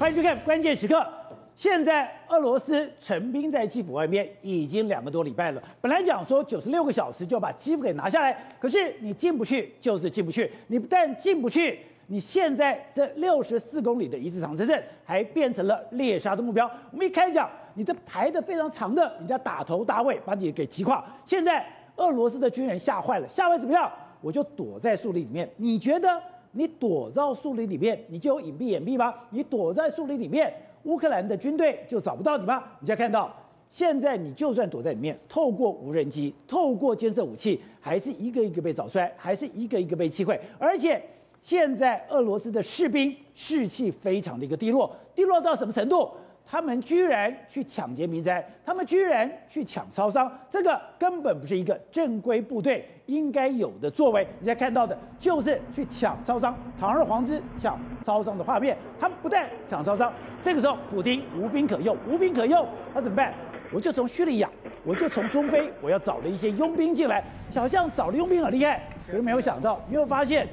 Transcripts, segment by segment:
欢迎收看关键时刻。现在俄罗斯陈兵在基辅外面已经两个多礼拜了。本来讲说九十六个小时就把基辅给拿下来，可是你进不去就是进不去。你不但进不去，你现在这六十四公里的一字长城镇还变成了猎杀的目标。我们一开始讲，你这排的非常长的，人家打头打尾把你给击垮。现在俄罗斯的军人吓坏了，吓坏怎么样？我就躲在树林里面。你觉得？你躲到树林里面，你就有隐蔽掩蔽吗？你躲在树林里面，乌克兰的军队就找不到你吗？你再看到，现在你就算躲在里面，透过无人机，透过监测武器，还是一个一个被找出来，还是一个一个被击溃。而且现在俄罗斯的士兵士气非常的一个低落，低落到什么程度？他们居然去抢劫民宅，他们居然去抢超商，这个根本不是一个正规部队应该有的作为。你现在看到的就是去抢超商，堂而皇之抢超商的画面。他们不但抢超商，这个时候普丁无兵可用，无兵可用，他怎么办？我就从叙利亚，我就从中非，我要找了一些佣兵进来，好像找的佣兵很厉害，可是没有想到，你会发现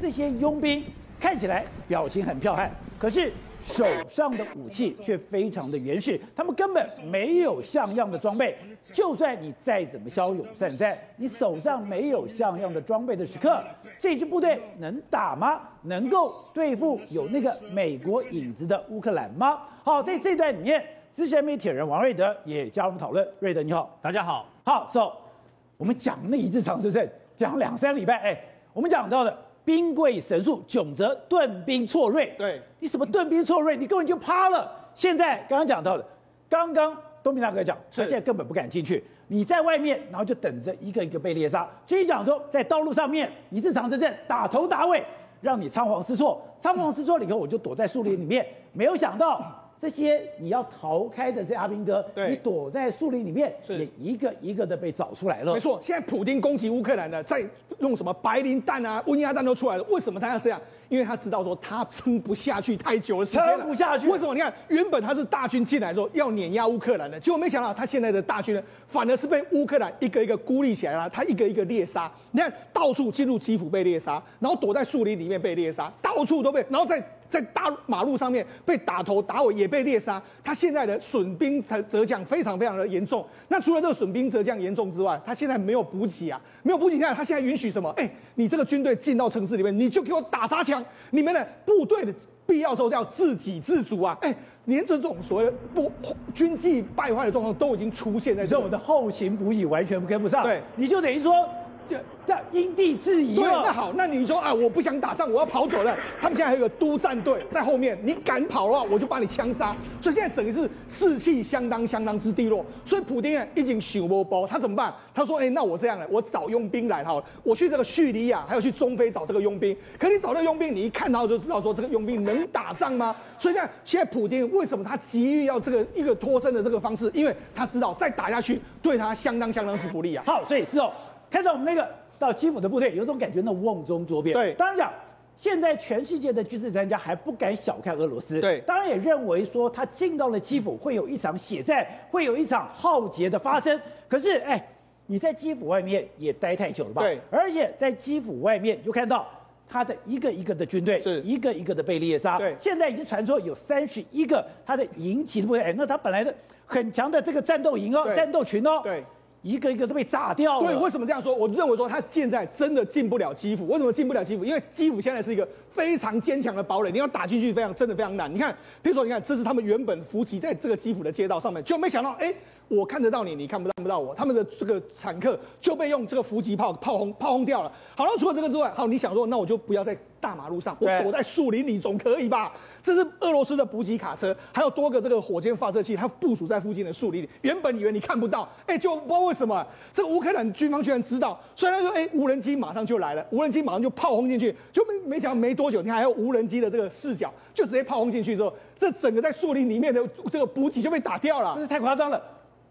这些佣兵看起来表情很彪悍，可是。手上的武器却非常的原始，他们根本没有像样的装备。就算你再怎么骁勇善战，你手上没有像样的装备的时刻，这支部队能打吗？能够对付有那个美国影子的乌克兰吗？好，在这段里面，资深媒体人王瑞德也加入讨论。瑞德你好，大家好。好，走、so，我们讲那一次长城镇，讲两三礼拜，哎，我们讲到的。兵贵神速，窘则顿兵错锐。对，你什么顿兵错锐？你根本就趴了。现在刚刚讲到的，刚刚东明大哥讲，他现在根本不敢进去。你在外面，然后就等着一个一个被猎杀。继续讲说，在道路上面，一字长城镇打头打尾，让你仓皇失措。仓皇失措了以后，我就躲在树林里面。没有想到。这些你要逃开的这阿兵哥，你躲在树林里面，也一个一个的被找出来了。没错，现在普丁攻击乌克兰呢，在用什么白磷弹啊、温压弹都出来了。为什么他要这样？因为他知道说他撑不下去太久的时间了，撑不下去。为什么？你看，原本他是大军进来之后要碾压乌克兰的，结果没想到他现在的大军呢，反而是被乌克兰一个一个孤立起来了，他一个一个猎杀。你看，到处进入基辅被猎杀，然后躲在树林里面被猎杀，到处都被，然后在在大马路上面被打头打尾也被猎杀。他现在的损兵折折将非常非常的严重。那除了这个损兵折将严重之外，他现在没有补给啊，没有补给下来，他现在允许什么？哎，你这个军队进到城市里面，你就给我打砸抢。你们的部队的必要时候要自给自足啊！哎，连这种所谓的不军纪败坏的状况都已经出现在这，所以我们的后勤补给完全跟不上。对，你就等于说。就这样因地制宜。对，那好，那你说啊，我不想打仗，我要跑走了。他们现在还有个督战队在后面，你敢跑的话，我就把你枪杀。所以现在整个是士气相当相当之低落。所以普丁啊，已经想不包，他怎么办？他说：哎、欸，那我这样了，我找佣兵来好了，我去这个叙利亚，还有去中非找这个佣兵。可你找这个佣兵，你一看到就知道说这个佣兵能打仗吗？所以呢，现在普丁为什么他急于要这个一个脱身的这个方式？因为他知道再打下去对他相当相当之不利啊。好，所以是哦。看到我们那个到基辅的部队，有种感觉，那瓮中捉鳖。对，当然讲，现在全世界的军事专家还不敢小看俄罗斯。对，当然也认为说他进到了基辅会有一场血战，会有一场浩劫的发生。可是，哎，你在基辅外面也待太久了吧？对，而且在基辅外面就看到他的一个一个的军队，是一个一个的被猎杀。对，现在已经传说有三十一个他的营级的部队，哎，那他本来的很强的这个战斗营哦，战斗群哦。对。一个一个都被炸掉了。对，为什么这样说？我认为说他现在真的进不了基辅。为什么进不了基辅？因为基辅现在是一个非常坚强的堡垒，你要打进去非常真的非常难。你看，比如说，你看，这是他们原本伏击在这个基辅的街道上面，就没想到，哎。我看得到你，你看不到，看不到我。他们的这个坦克就被用这个伏击炮炮轰炮轰掉了。好了，除了这个之外，好，你想说，那我就不要在大马路上，我躲在树林里总可以吧？这是俄罗斯的补给卡车，还有多个这个火箭发射器，它部署在附近的树林里。原本以为你看不到，哎，就不知道为什么，这个乌克兰军方居然知道。虽然说，哎，无人机马上就来了，无人机马上就炮轰进去，就没没想到没多久，你还有无人机的这个视角，就直接炮轰进去之后，这整个在树林里面的这个补给就被打掉了，这是太夸张了。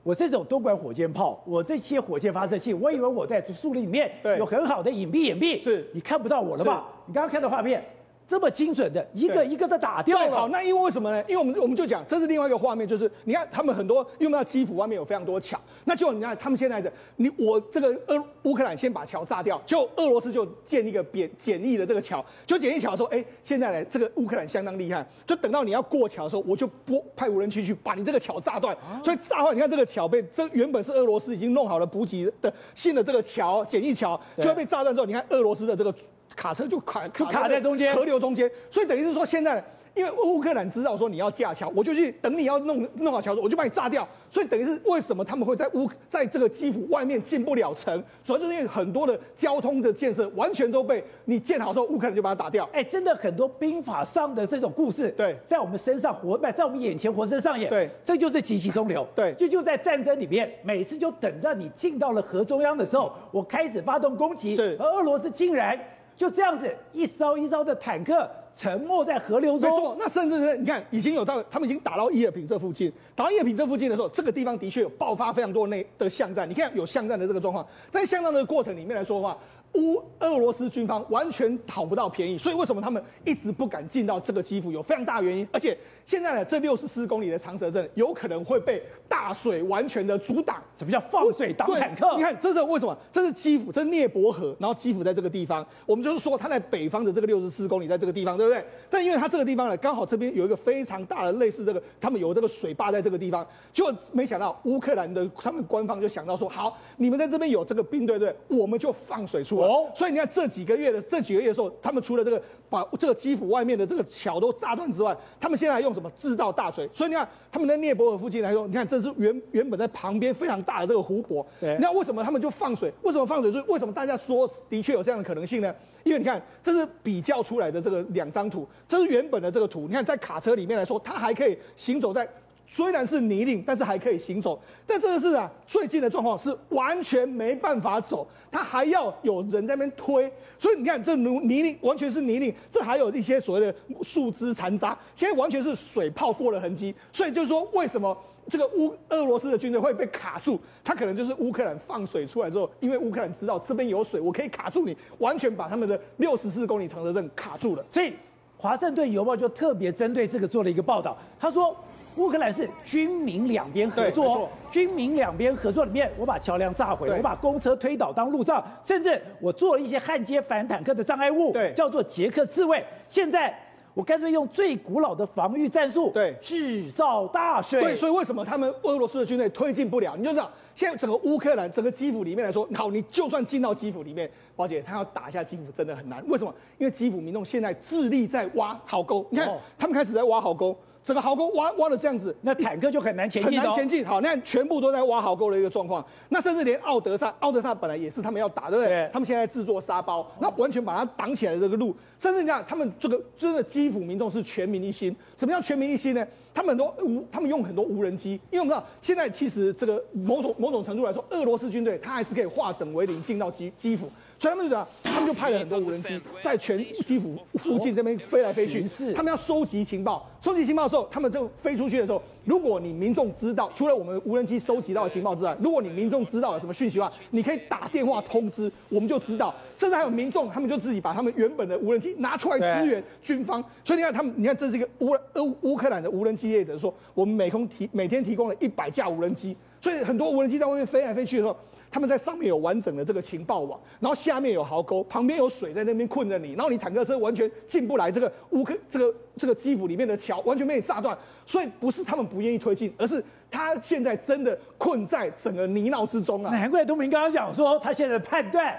我这种多管火箭炮，我这些火箭发射器，我以为我在树林里面有很好的隐蔽掩蔽，是，你看不到我了吧？你刚刚看到画面，这么精准的一个一个的打掉了。好，那因为为什么呢？因为我们我们就讲，这是另外一个画面，就是你看他们很多，因为那基辅外面有非常多桥，那就你看他们现在的你我这个俄乌克兰先把桥炸掉，就俄罗斯就建一个简简易的这个桥，就简易桥说，哎，现在呢这个乌克兰相当厉害，就等到你要过桥的时候，我就拨派无人区去把你这个桥炸断，所以炸坏，你看这个桥被这原本是俄罗斯已经弄好了补给的新的这个桥简易桥，就会被炸断之后，你看俄罗斯的这个。卡车就卡就卡在中间，河流中间，所以等于是说现在，因为乌克兰知道说你要架桥，我就去等你要弄弄好桥，我就把你炸掉。所以等于是为什么他们会在乌在这个基辅外面进不了城，主要就是因为很多的交通的建设完全都被你建好之后，乌克兰就把它打掉。哎，真的很多兵法上的这种故事，对，在我们身上活，在我们眼前活生生上演。对，这就是急起中流。对，就就在战争里面，每次就等着你进到了河中央的时候，我开始发动攻击。是，而俄罗斯竟然。就这样子，一艘一艘的坦克沉没在河流中。没错，那甚至是你看，已经有到他们已经打到伊尔平这附近，打到伊尔平这附近的时候，这个地方的确有爆发非常多内的巷战。你看有巷战的这个状况，在巷战的过程里面来说的话。乌俄罗斯军方完全讨不到便宜，所以为什么他们一直不敢进到这个基辅？有非常大原因。而且现在呢，这六十四公里的长蛇阵有可能会被大水完全的阻挡。什么叫放水挡坦克？你看，这是为什么？这是基辅，这是涅伯河，然后基辅在这个地方。我们就是说，它在北方的这个六十四公里，在这个地方，对不对？但因为它这个地方呢，刚好这边有一个非常大的类似这个，他们有这个水坝在这个地方，就没想到乌克兰的他们官方就想到说，好，你们在这边有这个兵，对不对？我们就放水出来。哦，所以你看这。几个月的这几个月的时候，他们除了这个把这个基辅外面的这个桥都炸断之外，他们现在还用什么制造大水？所以你看他们在涅伯尔附近来说，你看这是原原本在旁边非常大的这个湖泊。对，那为什么他们就放水？为什么放水？就是为什么大家说的确有这样的可能性呢？因为你看这是比较出来的这个两张图，这是原本的这个图。你看在卡车里面来说，它还可以行走在。虽然是泥泞，但是还可以行走。但这个是啊，最近的状况是完全没办法走，它还要有人在那边推。所以你看，这泥泥泞完全是泥泞，这还有一些所谓的树枝残渣，现在完全是水泡过的痕迹。所以就是说，为什么这个乌俄罗斯的军队会被卡住？它可能就是乌克兰放水出来之后，因为乌克兰知道这边有水，我可以卡住你，完全把他们的六十四公里长的阵卡住了。所以，华盛顿邮报就特别针对这个做了一个报道，他说。乌克兰是军民两边合作，军民两边合作里面，我把桥梁炸毁，我把公车推倒当路障，甚至我做了一些焊接反坦克的障碍物，对，叫做捷克刺猬。现在我干脆用最古老的防御战术，对，制造大水。对，所以为什么他们俄罗斯的军队推进不了？你就知道，现在整个乌克兰整个基辅里面来说，好，你就算进到基辅里面，宝姐他要打一下基辅真的很难。为什么？因为基辅民众现在致力在挖壕沟，你看、哦、他们开始在挖壕沟。整个壕沟挖挖的这样子，那坦克就很难前进，很难前进。好，那全部都在挖壕沟的一个状况。那甚至连奥德萨，奥德萨本来也是他们要打，对不对？对，他们现在制作沙包，那完全把它挡起来的这个路。甚至你看，他们这个真的基辅民众是全民一心。什么叫全民一心呢？他们很多无，他们用很多无人机，因为我们知道现在其实这个某种某种程度来说，俄罗斯军队他还是可以化整为零进到基基辅。所以他们就讲，他们就派了很多无人机在全基辅附近这边飞来飞去，他们要收集情报。收集情报的时候，他们就飞出去的时候，如果你民众知道，除了我们无人机收集到的情报之外，如果你民众知道有什么讯息的话，你可以打电话通知，我们就知道。甚至还有民众，他们就自己把他们原本的无人机拿出来支援军方。所以你看，他们，你看，这是一个乌乌乌克兰的无人机业者说，我们每空提每天提供了一百架无人机，所以很多无人机在外面飞来飞去的时候。他们在上面有完整的这个情报网，然后下面有壕沟，旁边有水在那边困着你，然后你坦克车完全进不来。这个乌克这个这个基辅里面的桥完全被你炸断，所以不是他们不愿意推进，而是他现在真的困在整个泥淖之中啊！难怪东明刚刚讲说，他现在的判断，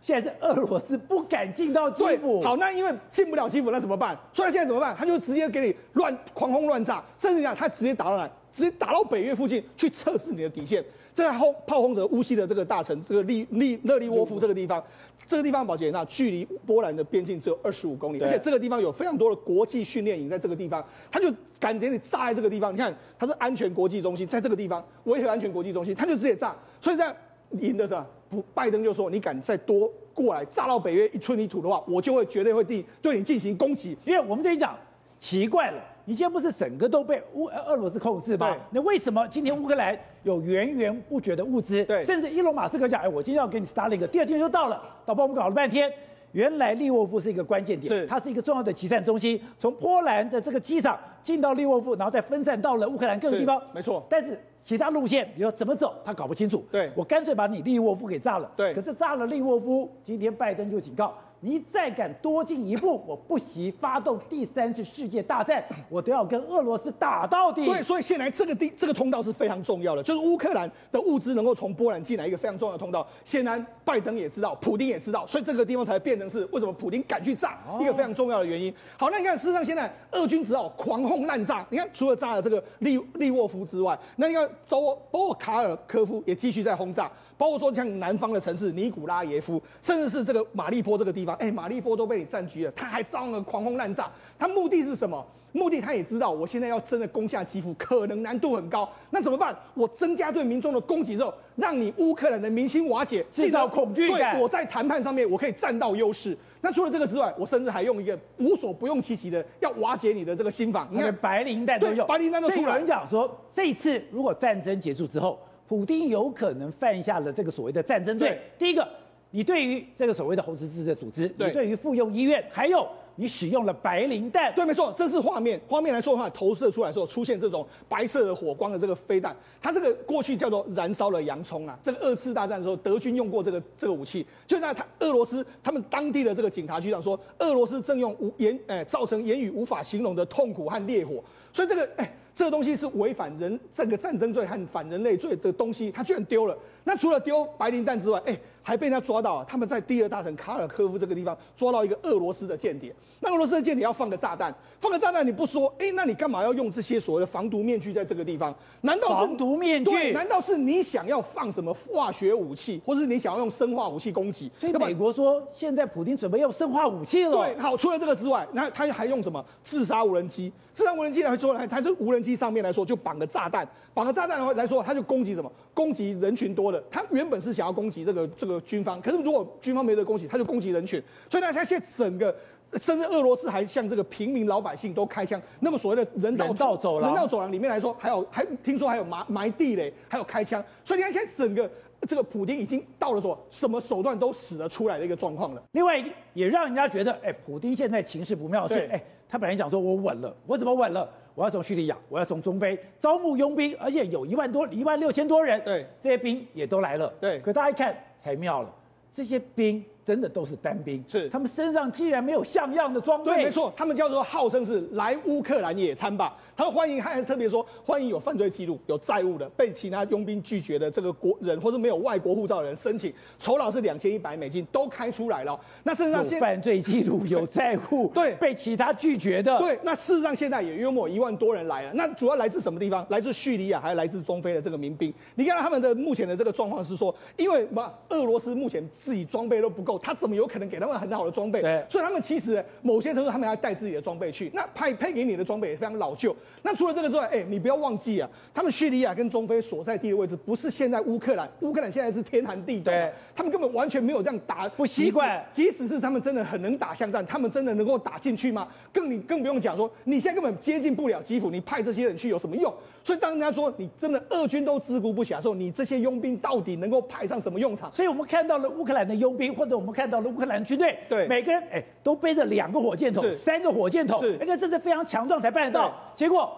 现在是俄罗斯不敢进到基辅。好，那因为进不了基辅，那怎么办？所以他现在怎么办？他就直接给你乱狂轰乱炸，甚至讲他直接打到哪？直接打到北约附近去测试你的底线。在后炮轰着乌西的这个大城，这个利利勒利沃夫这个地方，这个地方，宝杰，那距离波兰的边境只有二十五公里，而且这个地方有非常多的国际训练营在这个地方，他就敢给你炸在这个地方。你看，它是安全国际中心，在这个地方维和安全国际中心，他就直接炸。所以在赢的时候，不，拜登就说，你敢再多过来炸到北约一寸泥土的话，我就会绝对会对对你进行攻击。因为我们这里讲奇怪了。你现在不是整个都被乌俄罗斯控制吗？那为什么今天乌克兰有源源不绝的物资？对，甚至伊隆马斯克讲，哎，我今天要给你 Starlink，第二天就到了，导播我们搞了半天，原来利沃夫是一个关键点，是它是一个重要的集散中心，从波兰的这个机场进到利沃夫，然后再分散到了乌克兰各个地方。没错，但是其他路线，比如说怎么走，他搞不清楚。对，我干脆把你利沃夫给炸了。对，可是炸了利沃夫，今天拜登就警告。你再敢多进一步，我不惜发动第三次世界大战，我都要跟俄罗斯打到底。对，所以现在这个地这个通道是非常重要的，就是乌克兰的物资能够从波兰进来一个非常重要的通道。显然，拜登也知道，普京也知道，所以这个地方才变成是为什么普京敢去炸一个非常重要的原因。好，那你看，事实上现在俄军只好狂轰滥炸。你看，除了炸了这个利利沃夫之外，那你看，包包括卡尔科夫也继续在轰炸。包括说像南方的城市尼古拉耶夫，甚至是这个马利波这个地方，哎，马利波都被你占据了，他还照样狂轰滥炸。他目的是什么？目的他也知道，我现在要真的攻下基辅，可能难度很高。那怎么办？我增加对民众的攻击之后，让你乌克兰的民心瓦解，制造恐惧感。对，我在谈判上面我可以占到优势。那除了这个之外，我甚至还用一个无所不用其极的，要瓦解你的这个心防。你看白磷弹都有，白磷弹都出来。有人讲说，这一次如果战争结束之后。普丁有可能犯下了这个所谓的战争罪。第一个，你对于这个所谓的红十字的组织，你对于妇幼医院，还有你使用了白磷弹。对，没错，这是画面。画面来说的话，投射出来之后出现这种白色的火光的这个飞弹，它这个过去叫做燃烧了洋葱啊。这个二次大战的时候，德军用过这个这个武器。就在他俄罗斯，他们当地的这个警察局长说，俄罗斯正用无言，哎，造成言语无法形容的痛苦和烈火。所以这个，哎。这东西是违反人这个战争罪和反人类罪的东西，他居然丢了。那除了丢白磷弹之外，哎，还被他抓到啊！他们在第二大城卡尔科夫这个地方抓到一个俄罗斯的间谍。那俄罗斯的间谍要放个炸弹，放个炸弹你不说，哎，那你干嘛要用这些所谓的防毒面具在这个地方？难道是防毒面具？对，难道是你想要放什么化学武器，或者是你想要用生化武器攻击？所以美国说现在普京准备用生化武器了。对，好，除了这个之外，那他还用什么自杀无人机？自杀无人机来说，他是无人机上面来说就绑个炸弹，绑个炸弹的话来说，他就攻击什么？攻击人群多的。他原本是想要攻击这个这个军方，可是如果军方没得攻击，他就攻击人群。所以大家现在整个。甚至俄罗斯还向这个平民老百姓都开枪，那么所谓的人道，人道走廊，人道走廊里面来说，还有还听说还有埋埋地雷，还有开枪，所以你看现在整个这个普丁已经到了说什么手段都使得出来的一个状况了。另外也让人家觉得，哎，普丁现在情势不妙是，哎，他本来想说我稳了，我怎么稳了？我要从叙利亚，我要从中非招募佣兵，而且有一万多一万六千多人，对，这些兵也都来了，对，可大家一看才妙了，这些兵。真的都是单兵，是他们身上竟然没有像样的装备。对，没错，他们叫做号称是来乌克兰野餐吧。他说欢迎，他还特别说欢迎有犯罪记录、有债务的、被其他佣兵拒绝的这个国人，或者没有外国护照的人申请，酬劳是两千一百美金，都开出来了。那事实上，有犯罪记录、有债务，对，被其他拒绝的，对。那事实上现在也约莫一万多人来了。那主要来自什么地方？来自叙利亚，还是来自中非的这个民兵？你看他们的目前的这个状况是说，因为嘛，俄罗斯目前自己装备都不够，他怎么有可能？给他们很好的装备，对，所以他们其实某些程度他们还带自己的装备去。那派配给你的装备也非常老旧。那除了这个之外，哎，你不要忘记啊，他们叙利亚跟中非所在地的位置不是现在乌克兰，乌克兰现在是天寒地冻，对，他们根本完全没有这样打，不习惯。即使是他们真的很能打巷战，他们真的能够打进去吗？更你更不用讲说，你现在根本接近不了基辅，你派这些人去有什么用？所以当人家说你真的俄军都自顾不暇的时候，你这些佣兵到底能够派上什么用场？所以我们看到了乌克兰的佣兵，或者我们看到了乌克兰军队，对，每个人哎都背着两个火箭筒，三个火箭筒，是，那个真的非常强壮才办得到。结果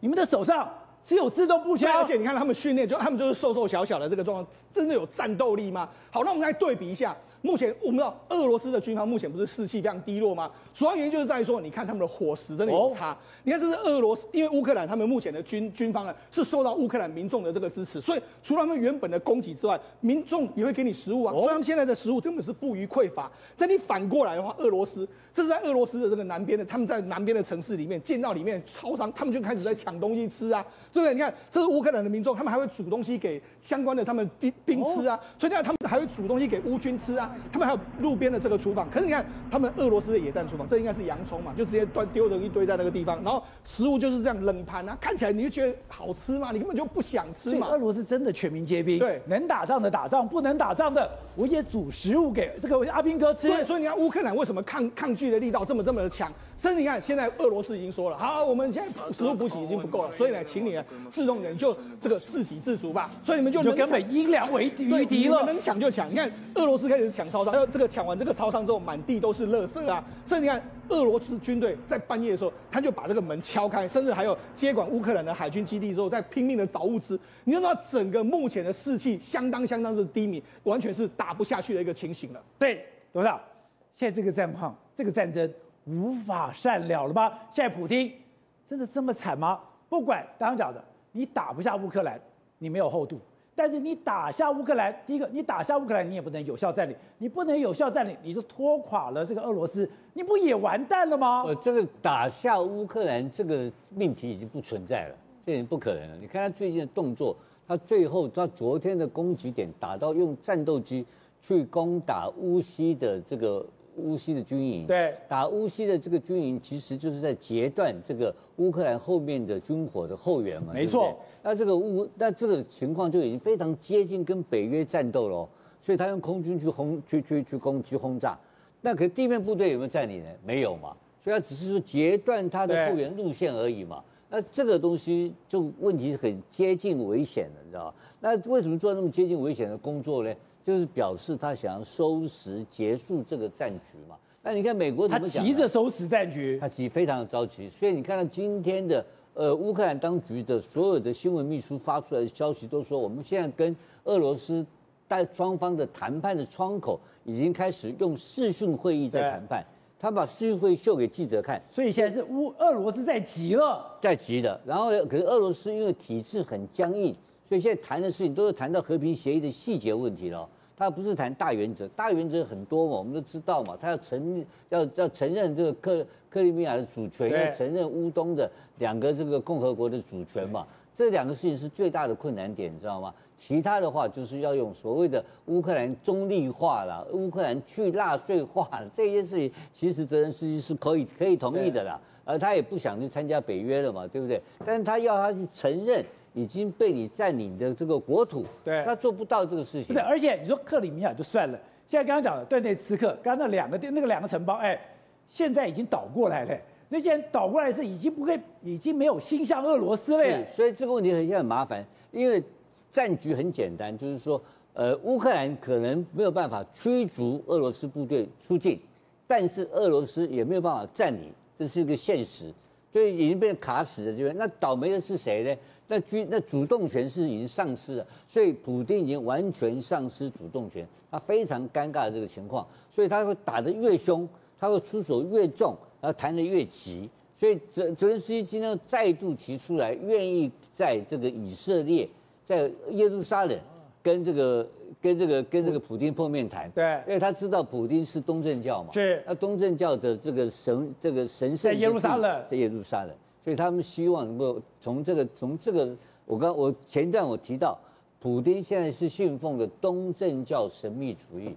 你们的手上只有自动步枪，而且你看他们训练，就他们就是瘦瘦小小的这个状况，真的有战斗力吗？好，那我们来对比一下。目前我们知道俄罗斯的军方目前不是士气非常低落吗？主要原因就是在于说，你看他们的伙食真的有差。你看这是俄罗斯，因为乌克兰他们目前的军军方呢是受到乌克兰民众的这个支持，所以除了他们原本的供给之外，民众也会给你食物啊。所以他们现在的食物根本是不虞匮乏。但你反过来的话，俄罗斯这是在俄罗斯的这个南边的，他们在南边的城市里面见到里面超商，他们就开始在抢东西吃啊，对不对？你看这是乌克兰的民众，他们还会煮东西给相关的他们兵兵吃啊，所以这样他们还会煮东西给乌军吃啊。他们还有路边的这个厨房，可是你看他们俄罗斯的野战厨房，这应该是洋葱嘛，就直接端丢了一堆在那个地方，然后食物就是这样冷盘啊，看起来你就觉得好吃嘛，你根本就不想吃嘛。俄罗斯真的全民皆兵，对，能打仗的打仗，不能打仗的我也煮食物给这个阿兵哥吃。对，所以你看乌克兰为什么抗抗拒的力道这么这么的强。甚至你看，现在俄罗斯已经说了，好，我们现在食物补给已经不够了，所以呢，请你自动点就这个自给自足吧。所以你们就根本阴粮为于敌了，能抢就抢。你看俄罗斯开始抢超商，然后这个抢完这个超商之后，满地都是垃圾啊。甚至你看俄罗斯军队在半夜的时候，他就把这个门敲开，甚至还有接管乌克兰的海军基地之后，在拼命的找物资。你知道整个目前的士气相当相当的低迷，完全是打不下去的一个情形了。对，董事长，现在这个战况，这个战争无法善了了吗？现在普京真的这么惨吗？不管刚刚讲的，你打不下乌克兰，你没有厚度；但是你打下乌克兰，第一个，你打下乌克兰，你也不能有效占领，你不能有效占领，你就拖垮了这个俄罗斯，你不也完蛋了吗？呃，这个打下乌克兰这个命题已经不存在了，这已经不可能了。你看他最近的动作，他最后他昨天的攻击点打到用战斗机去攻打乌西的这个。乌西的军营，对，打乌西的这个军营，其实就是在截断这个乌克兰后面的军火的后援嘛。没错，那这个乌，那这个情况就已经非常接近跟北约战斗了，所以他用空军去轰，去去去攻击轰炸。那可地面部队有没有占领呢？没有嘛，所以他只是说截断他的后援路线而已嘛。那这个东西就问题是很接近危险的，你知道吧？那为什么做那么接近危险的工作呢？就是表示他想要收拾结束这个战局嘛？那你看美国怎么讲？他急着收拾战局，他急非常的着急。所以你看到今天的呃乌克兰当局的所有的新闻秘书发出来的消息，都说我们现在跟俄罗斯在双方的谈判的窗口已经开始用视讯会议在谈判。他把视讯会议秀给记者看，所以现在是乌俄罗斯在急了，在急的。然后呢，可是俄罗斯因为体制很僵硬。所以现在谈的事情都是谈到和平协议的细节问题了，他不是谈大原则，大原则很多嘛，我们都知道嘛，他要承要要承认这个克克里米亚的主权，要承认乌东的两个这个共和国的主权嘛，这两个事情是最大的困难点，你知道吗？其他的话就是要用所谓的乌克兰中立化了，乌克兰去纳粹化了，这些事情其实泽连斯基是可以可以同意的啦，而他也不想去参加北约了嘛，对不对？但是他要他去承认。已经被你占领的这个国土，对，他做不到这个事情。对，而且你说克里米亚就算了，现在刚刚讲的顿内茨克，刚刚那两个那个两个城邦，哎，现在已经倒过来了。那些人倒过来是已经不会，已经没有心向俄罗斯了。是，所以这个问题很很麻烦，因为战局很简单，就是说，呃，乌克兰可能没有办法驱逐俄罗斯部队出境，但是俄罗斯也没有办法占领，这是一个现实，所以已经被卡死了这边。那倒霉的是谁呢？那军那主动权是已经丧失了，所以普丁已经完全丧失主动权，他非常尴尬的这个情况，所以他会打得越凶，他会出手越重，然后谈得越急，所以泽泽连斯基今天再度提出来，愿意在这个以色列，在耶路撒冷跟这个跟这个跟这个普京碰面谈，对，因为他知道普京是东正教嘛，是，那东正教的这个神这个神圣在耶路撒冷，在耶路撒冷。所以他们希望能够从这个从这个，我刚我前一段我提到，普京现在是信奉的东正教神秘主义，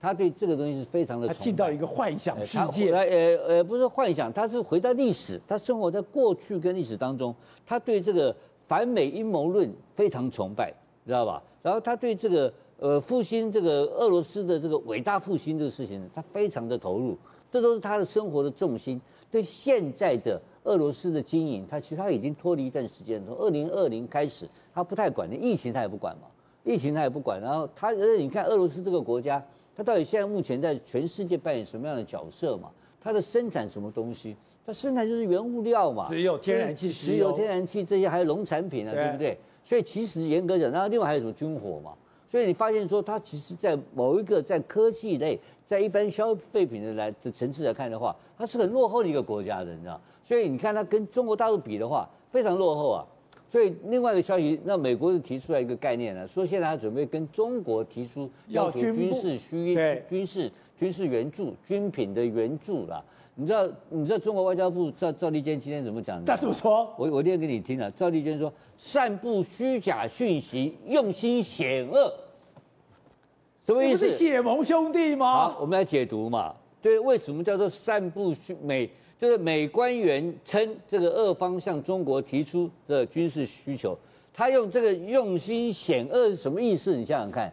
他对这个东西是非常的。他进到一个幻想世界，呃呃呃，不是幻想，他是回到历史，他生活在过去跟历史当中，他对这个反美阴谋论非常崇拜，知道吧？然后他对这个呃复兴这个俄罗斯的这个伟大复兴这个事情，他非常的投入，这都是他的生活的重心。对现在的。俄罗斯的经营，他其实他已经脱离一段时间，从二零二零开始，他不太管，连疫情他也不管嘛，疫情他也不管。然后他，而且你看俄罗斯这个国家，他到底现在目前在全世界扮演什么样的角色嘛？它的生产什么东西？它生产就是原物料嘛，只有天然气，石油、天然气这些，还有农产品啊，对不对？所以其实严格讲，然后另外还有什么军火嘛？所以你发现说，它其实，在某一个在科技类，在一般消费品的来的层次来看的话，它是很落后的一个国家的，你知道？所以你看它跟中国大陆比的话，非常落后啊。所以另外一个消息，那美国就提出来一个概念呢，说现在他准备跟中国提出要求军事需军事军事援助、军品的援助啦。你知道你知道中国外交部赵赵立坚今天怎么讲的？他怎么说？我我念给你听啊。赵立坚说：散布虚假讯息，用心险恶。什么意思？不是血盟兄弟吗？好，我们来解读嘛。对，为什么叫做散布虚美？就是美官员称这个俄方向中国提出的军事需求，他用这个用心险恶是什么意思？你想想看，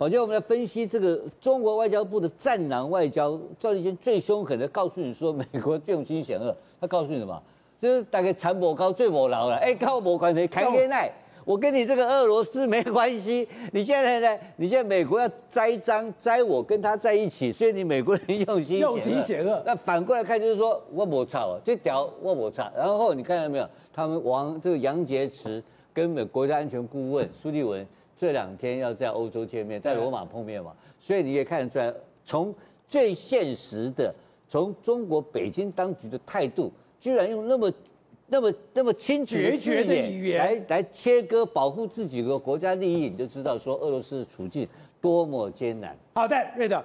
好，就我们来分析这个中国外交部的战狼外交，赵立坚最凶狠的告诉你说，美国最用心险恶。他告诉你什么？就是大概产博高最某劳了，哎，高博关系开给奈，我跟你这个俄罗斯没关系。你现在呢？你现在美国要栽赃栽我跟他在一起，所以你美国人用心用心险恶。那反过来看就是说，我没差，这屌我没差。然后你看到没有？他们王这个杨洁篪跟美国家安全顾问苏利文。这两天要在欧洲见面，在罗马碰面嘛，所以你也看得出来，从最现实的，从中国北京当局的态度，居然用那么、那么、那么清楚的语言来来切割保护自己的国家利益，你就知道说俄罗斯的处境多么艰难。好的，瑞德，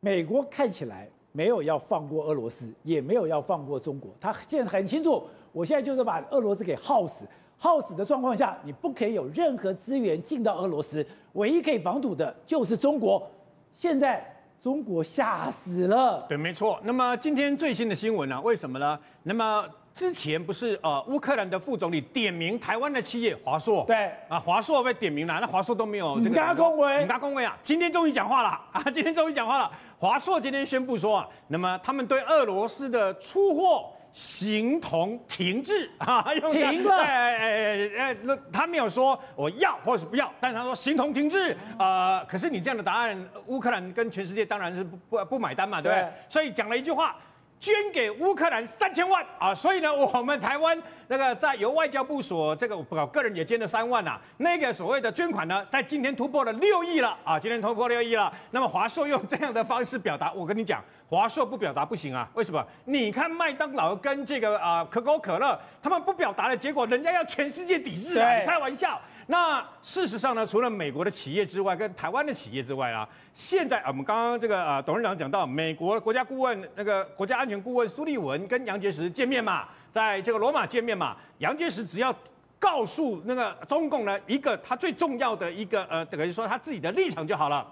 美国看起来没有要放过俄罗斯，也没有要放过中国，他现在很清楚，我现在就是把俄罗斯给耗死。耗死的状况下，你不可以有任何资源进到俄罗斯，唯一可以防堵的就是中国。现在中国吓死了。对，没错。那么今天最新的新闻呢？为什么呢？那么之前不是呃乌克兰的副总理点名台湾的企业华硕？对啊，华硕被点名了，那华硕都没有这个。你大恭维，你大恭维啊！今天终于讲话了啊！今天终于讲话了。华硕今天宣布说啊，那么他们对俄罗斯的出货。形同停滞 啊，停了。哎哎哎，那他没有说我要或者是不要，但是他说形同停滞。呃，可是你这样的答案，乌克兰跟全世界当然是不不不买单嘛，对不？对。所以讲了一句话。捐给乌克兰三千万啊，所以呢，我们台湾那个在由外交部所这个我个人也捐了三万呐、啊，那个所谓的捐款呢，在今天突破了六亿了啊，今天突破六亿了。那么华硕用这样的方式表达，我跟你讲，华硕不表达不行啊，为什么？你看麦当劳跟这个啊可口可乐，他们不表达的结果，人家要全世界抵制啊，你开玩笑。那事实上呢，除了美国的企业之外，跟台湾的企业之外啊，现在啊我们刚刚这个呃董事长讲到，美国国家顾问那个国家安全顾问苏利文跟杨洁篪见面嘛，在这个罗马见面嘛，杨洁篪只要告诉那个中共呢一个他最重要的一个呃等于说他自己的立场就好了，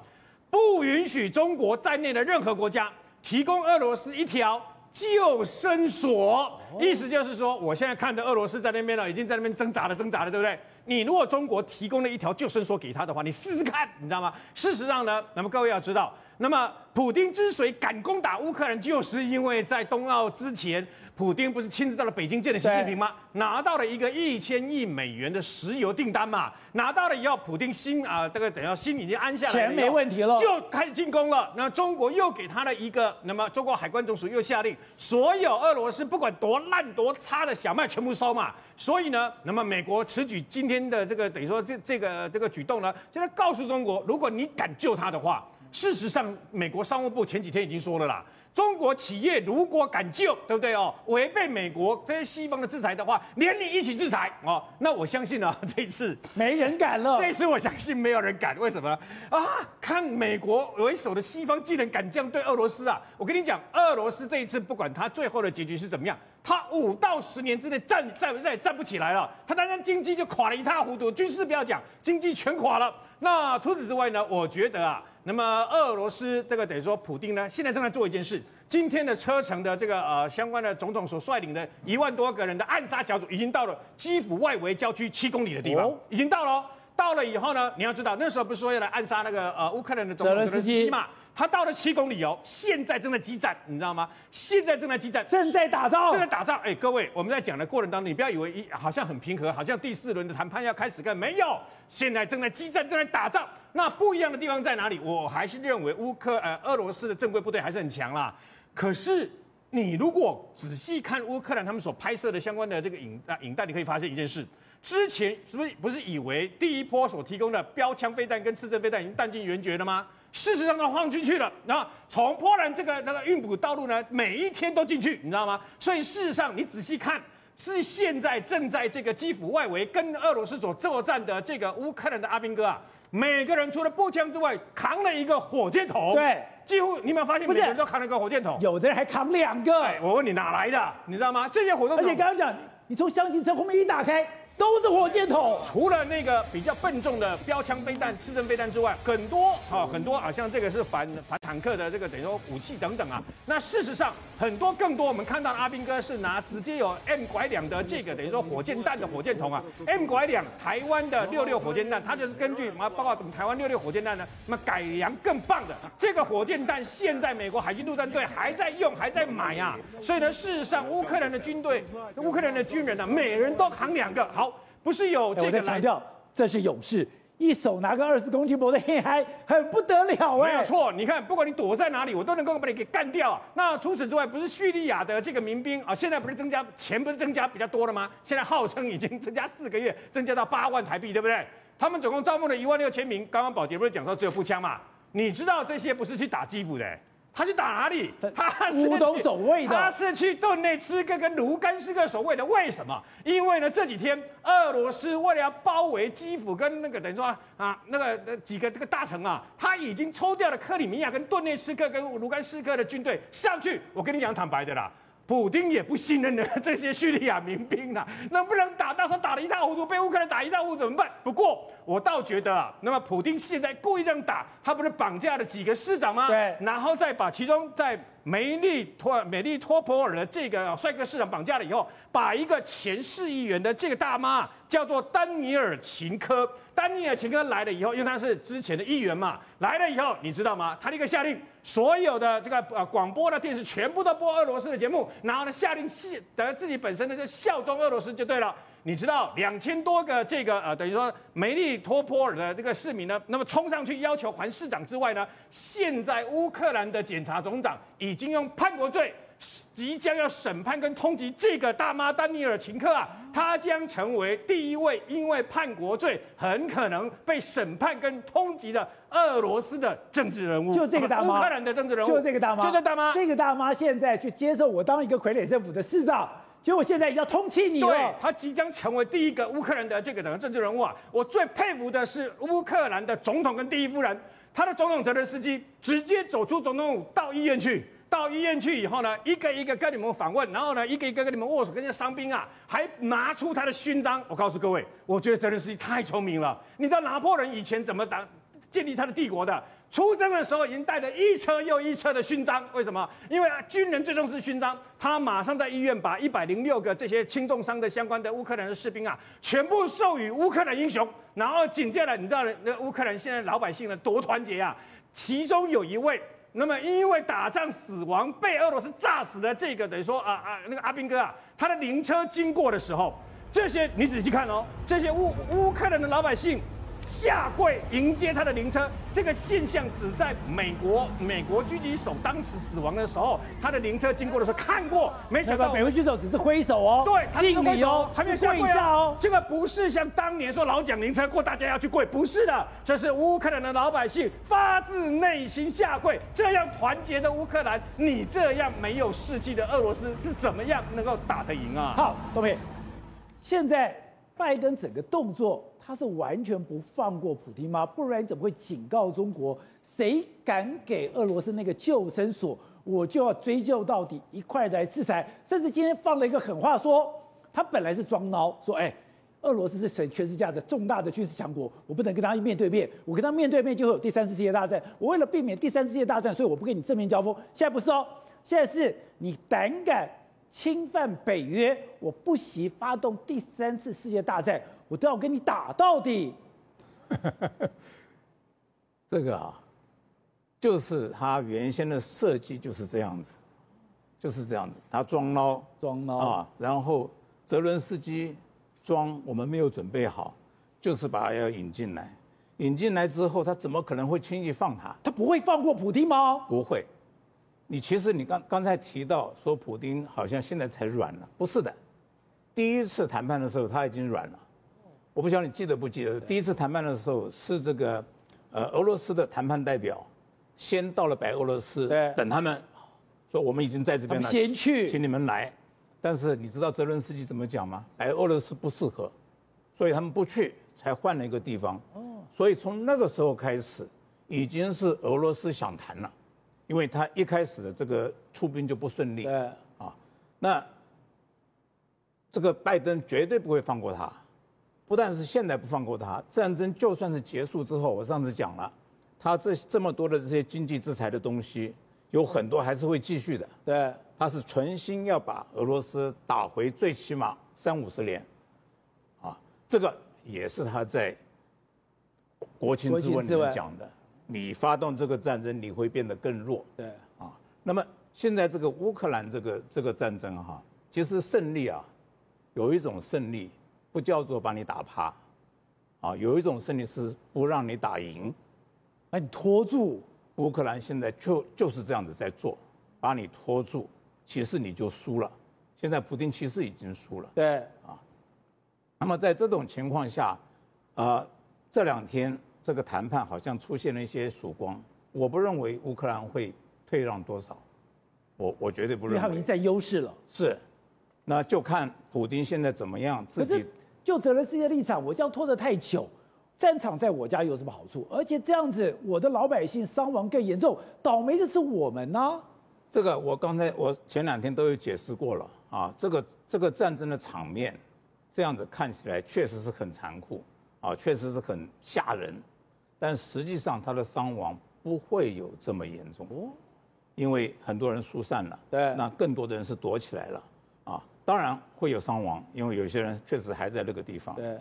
不允许中国在内的任何国家提供俄罗斯一条救生索，意思就是说，我现在看着俄罗斯在那边呢，已经在那边挣扎了，挣扎了，对不对？你如果中国提供了一条救生索给他的话，你试试看，你知道吗？事实上呢，那么各位要知道，那么普京之所以敢攻打乌克兰，就是因为在冬奥之前。普丁不是亲自到了北京见了习近平吗？拿到了一个一千亿美元的石油订单嘛，拿到了以后，普丁心啊，这个怎样心已经安下来，钱没问题了，就开始进攻了。那中国又给他了一个，那么中国海关总署又下令，所有俄罗斯不管多烂多差的小麦全部收嘛。所以呢，那么美国此举今天的这个等于说这这个这个举动呢，现在告诉中国，如果你敢救他的话，事实上美国商务部前几天已经说了啦。中国企业如果敢救，对不对哦？违背美国这些西方的制裁的话，连你一起制裁哦。那我相信呢，这一次没人敢了。这一次我相信没有人敢，为什么啊？看美国为首的西方竟然敢这样对俄罗斯啊！我跟你讲，俄罗斯这一次不管他最后的结局是怎么样，他五到十年之内站站再也站不起来了。他单单经济就垮了一塌糊涂，军事不要讲，经济全垮了。那除此之外呢？我觉得啊。那么俄罗斯这个等于说，普丁呢，现在正在做一件事。今天的车臣的这个呃相关的总统所率领的一万多个人的暗杀小组，已经到了基辅外围郊区七公里的地方，已经到了。到了以后呢，你要知道那时候不是说要来暗杀那个呃乌克兰的总统泽连斯基嘛？他到了七公里哦，现在正在激战，你知道吗？现在正在激战，正在打仗，正在打仗。哎，各位，我们在讲的过程当中，你不要以为一好像很平和，好像第四轮的谈判要开始，干没有？现在正在激战，正在打仗。那不一样的地方在哪里？我还是认为乌克呃俄罗斯的正规部队还是很强啦。可是你如果仔细看乌克兰他们所拍摄的相关的这个影啊影带，你可以发现一件事。之前是不是不是以为第一波所提供的标枪飞弹跟刺针飞弹已经弹尽援绝了吗？事实上都放进去了。然后从波兰这个那个运补道路呢，每一天都进去，你知道吗？所以事实上你仔细看，是现在正在这个基辅外围跟俄罗斯所作战的这个乌克兰的阿兵哥啊，每个人除了步枪之外，扛了一个火箭筒。对，几乎你有没有发现，每个人都扛了一个火箭筒？有的人还扛两个。我问你哪来的？你知道吗？这些火箭筒，而且刚刚讲，你从厢型车后面一打开。都是火箭筒，除了那个比较笨重的标枪飞弹、刺针飞弹之外，很多啊，很多啊，像这个是反反坦克的这个等于说武器等等啊。那事实上，很多更多我们看到阿兵哥是拿直接有 M 拐两的这个等于说火箭弹的火箭筒啊，M 拐两台湾的六六火箭弹，它就是根据什么包括台湾六六火箭弹呢，那么改良更棒的这个火箭弹，现在美国海军陆战队还在用，还在买啊。所以呢，事实上乌克兰的军队、乌克兰的军人呢、每人都扛两个。好，不是有这个来。强调，这是勇士。一手拿个二十公斤箔的黑还很不得了哎，没有错，你看，不管你躲在哪里，我都能够把你给干掉。那除此之外，不是叙利亚的这个民兵啊，现在不是增加钱，不是增加比较多了吗？现在号称已经增加四个月，增加到八万台币，对不对？他们总共招募了一万六千名。刚刚保杰不是讲说只有步枪嘛？你知道这些不是去打基辅的。他去打哪里？他是乌东守卫的。他是去顿内茨克跟卢甘斯克守卫的。为什么？因为呢，这几天俄罗斯为了要包围基辅跟那个等于说啊那个几个这个大城啊，他已经抽调了克里米亚跟顿内茨克跟卢甘斯克的军队上去。我跟你讲坦白的啦。普京也不信任的 这些叙利亚民兵啊，能不能打？到时候打得一塌糊涂，被乌克兰打一塌糊涂怎么办？不过我倒觉得啊，那么普京现在故意这样打，他不是绑架了几个市长吗？对，然后再把其中在梅利托美丽托波尔的这个帅哥市长绑架了以后，把一个前市议员的这个大妈叫做丹尼尔琴科。丹尼尔琴科来了以后，因为他是之前的议员嘛，来了以后，你知道吗？他立刻下令，所有的这个呃广播的电视全部都播俄罗斯的节目，然后呢下令系等自己本身呢就效忠俄罗斯就对了。你知道两千多个这个呃等于说梅利托波尔的这个市民呢，那么冲上去要求还市长之外呢，现在乌克兰的检察总长已经用叛国罪。即将要审判跟通缉这个大妈丹尼尔琴科啊，他将成为第一位因为叛国罪很可能被审判跟通缉的俄罗斯的政治人物。就这个大妈，乌克兰的政治人物，就这个大妈，就这大妈，这个大妈现在去接受我当一个傀儡政府的市长，结果现在要通缉你了。对，他即将成为第一个乌克兰的这个等政治人物啊！我最佩服的是乌克兰的总统跟第一夫人，他的总统泽连斯基直接走出总统府到医院去。到医院去以后呢，一个一个跟你们访问，然后呢，一个一个跟你们握手，跟那些伤兵啊，还拿出他的勋章。我告诉各位，我觉得泽连斯基太聪明了。你知道拿破仑以前怎么打建立他的帝国的？出征的时候已经带着一车又一车的勋章。为什么？因为军人最重视勋章。他马上在医院把一百零六个这些轻重伤的相关的乌克兰的士兵啊，全部授予乌克兰英雄。然后紧接着，你知道那乌克兰现在老百姓呢多团结啊？其中有一位。那么，因为打仗死亡被俄罗斯炸死的这个，等于说啊啊，那个阿兵哥啊，他的灵车经过的时候，这些你仔细看哦，这些乌乌克兰的老百姓。下跪迎接他的灵车，这个现象只在美国美国狙击手当时死亡的时候，他的灵车经过的时候看过，没想到美国狙击手只是挥手哦，对，敬礼哦，还没有下跪啊哦，这个不是像当年说老蒋灵车过大家要去跪，不是的，这是乌克兰的老百姓发自内心下跪，这样团结的乌克兰，你这样没有士气的俄罗斯是怎么样能够打得赢啊？好，各位，现在拜登整个动作。他是完全不放过普丁吗？不然怎么会警告中国，谁敢给俄罗斯那个救生索，我就要追究到底，一块来制裁。甚至今天放了一个狠话说，说他本来是装孬，说哎，俄罗斯是全全世界的重大的军事强国，我不能跟他面对面，我跟他面对面就会有第三次世界大战。我为了避免第三次世界大战，所以我不跟你正面交锋。现在不是哦，现在是你胆敢侵犯北约，我不惜发动第三次世界大战。我都要跟你打到底。这个啊，就是他原先的设计就是这样子，就是这样子。他装孬，装孬啊，然后泽伦斯基装我们没有准备好，就是把他要引进来。引进来之后，他怎么可能会轻易放他？他不会放过普丁吗？不会。你其实你刚刚才提到说普丁好像现在才软了，不是的。第一次谈判的时候他已经软了。我不晓得你记得不记得，第一次谈判的时候是这个，呃，俄罗斯的谈判代表先到了白俄罗斯，等他们说我们已经在这边了，先去，请你们来。但是你知道泽伦斯基怎么讲吗？白俄罗斯不适合，所以他们不去，才换了一个地方。哦，所以从那个时候开始，已经是俄罗斯想谈了，因为他一开始的这个出兵就不顺利。对，啊，那这个拜登绝对不会放过他。不但是现在不放过他，战争就算是结束之后，我上次讲了，他这这么多的这些经济制裁的东西，有很多还是会继续的。对，他是存心要把俄罗斯打回最起码三五十年，啊，这个也是他在国情咨文里面讲的。你发动这个战争，你会变得更弱。对，啊，那么现在这个乌克兰这个这个战争哈，其实胜利啊，有一种胜利不叫做把你打趴，啊，有一种胜利是不让你打赢，那你拖住。乌克兰现在就就是这样子在做，把你拖住，其实你就输了。现在普丁其实已经输了。对，啊，那么在这种情况下，啊，这两天。这个谈判好像出现了一些曙光，我不认为乌克兰会退让多少，我我绝对不认为。因为他已经占优势了。是，那就看普丁现在怎么样自己。就泽连斯基的立场，我这样拖得太久，战场在我家有什么好处？而且这样子，我的老百姓伤亡更严重，倒霉的是我们呢、啊。这个我刚才我前两天都有解释过了啊，这个这个战争的场面，这样子看起来确实是很残酷啊，确实是很吓人。但实际上，他的伤亡不会有这么严重哦，因为很多人疏散了，对，那更多的人是躲起来了，啊，当然会有伤亡，因为有些人确实还在那个地方，对，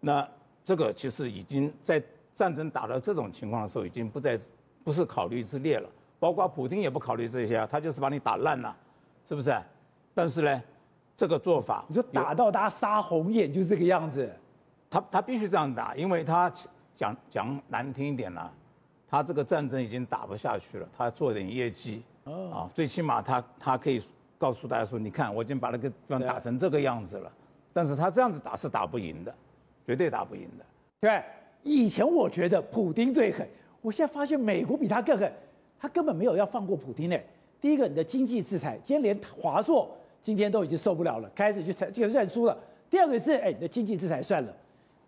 那这个其实已经在战争打到这种情况的时候，已经不再不是考虑之列了，包括普京也不考虑这些，他就是把你打烂了，是不是？但是呢，这个做法，你说打到大家杀红眼就是这个样子，他他必须这样打，因为他。讲讲难听一点了，他这个战争已经打不下去了，他做点业绩，啊，最起码他他可以告诉大家说，你看我已经把那个地方打成这个样子了，但是他这样子打是打不赢的，绝对打不赢的。对，以前我觉得普丁最狠，我现在发现美国比他更狠，他根本没有要放过普丁呢。第一个，你的经济制裁，今天连华硕今天都已经受不了了，开始去这个认输了。第二个是，哎，你的经济制裁算了。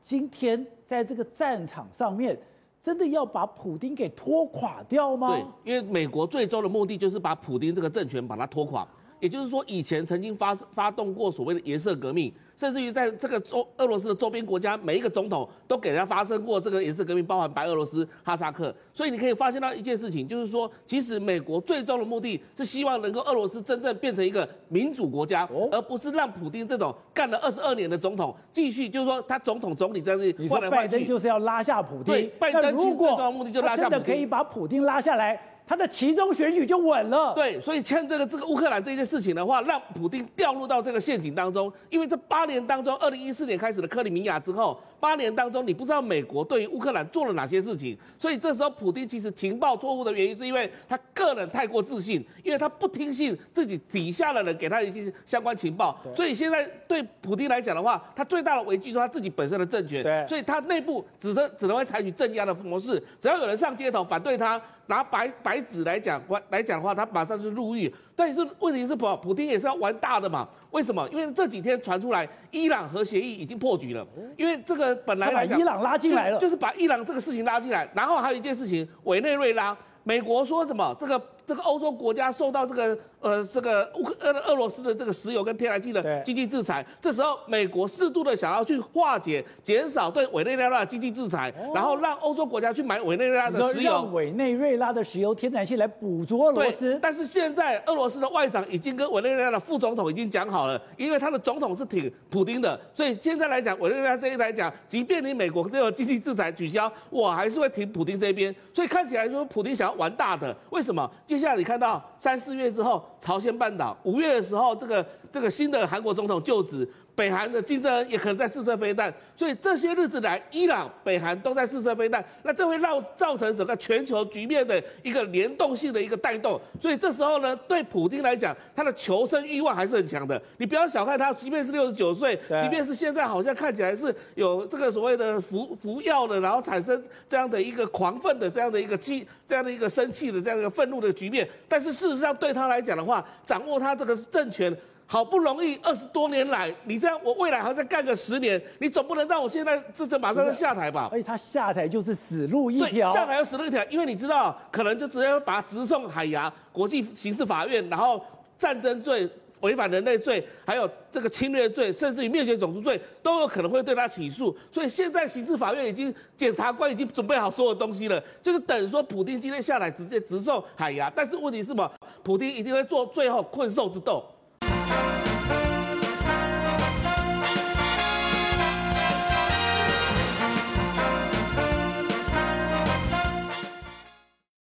今天在这个战场上面，真的要把普丁给拖垮掉吗？对，因为美国最终的目的就是把普丁这个政权把它拖垮。也就是说，以前曾经发发动过所谓的颜色革命。甚至于在这个周俄罗斯的周边国家，每一个总统都给人家发生过这个颜色革命，包含白俄罗斯、哈萨克。所以你可以发现到一件事情，就是说，其实美国最终的目的是希望能够俄罗斯真正变成一个民主国家，而不是让普京这种干了二十二年的总统继续，就是说他总统总理这样子换来换去。拜登就是要拉下普京？对，拜登其实最终的目的就拉下普丁。真的可以把普京拉下来。他的其中选举就稳了。对，所以趁这个这个乌克兰这件事情的话，让普京掉入到这个陷阱当中。因为这八年当中，二零一四年开始的克里米亚之后，八年当中你不知道美国对于乌克兰做了哪些事情。所以这时候普京其实情报错误的原因，是因为他个人太过自信，因为他不听信自己底下的人给他一些相关情报。所以现在对普京来讲的话，他最大的危机就是他自己本身的政权。对，所以他内部只能只能会采取镇压的模式，只要有人上街头反对他。拿白白纸来讲，来讲的话，他马上就入狱。但是问题是，普普丁也是要玩大的嘛？为什么？因为这几天传出来，伊朗核协议已经破局了。因为这个本来伊朗拉进来了，就是把伊朗这个事情拉进来。然后还有一件事情，委内瑞拉，美国说什么？这个这个欧洲国家受到这个。呃，这个乌克俄俄罗斯的这个石油跟天然气的经济制裁，这时候美国适度的想要去化解、减少对委内瑞拉的经济制裁，哦、然后让欧洲国家去买委内瑞拉的石油，让委内瑞拉的石油、天然气来捕捉俄罗斯。但是现在俄罗斯的外长已经跟委内瑞拉的副总统已经讲好了，因为他的总统是挺普丁的，所以现在来讲，委内瑞拉这一来讲，即便你美国这个经济制裁取消，我还是会挺普丁这边。所以看起来说，普丁想要玩大的，为什么？接下来你看到三四月之后，朝鲜半岛。五月的时候，这个这个新的韩国总统就职。北韩的金正恩也可能在试射飞弹，所以这些日子来，伊朗、北韩都在试射飞弹，那这会让造成整个全球局面的一个联动性的一个带动。所以这时候呢，对普京来讲，他的求生欲望还是很强的。你不要小看他，即便是六十九岁，即便是现在好像看起来是有这个所谓的服服药的，然后产生这样的一个狂奋的这样的一个激，这样的一个生气的这样的一个愤怒的局面，但是事实上对他来讲的话，掌握他这个政权。好不容易二十多年来，你这样我未来还要再干个十年，你总不能让我现在这这马上就下台吧？而且他下台就是死路一条，下台要死路一条，因为你知道，可能就直接把他直送海牙国际刑事法院，然后战争罪。违反人类罪，还有这个侵略罪，甚至于灭绝种族罪，都有可能会对他起诉。所以现在刑事法院已经检察官已经准备好所有东西了，就是等说普丁今天下来直接直送海牙。但是问题是什么？普丁一定会做最后困兽之斗。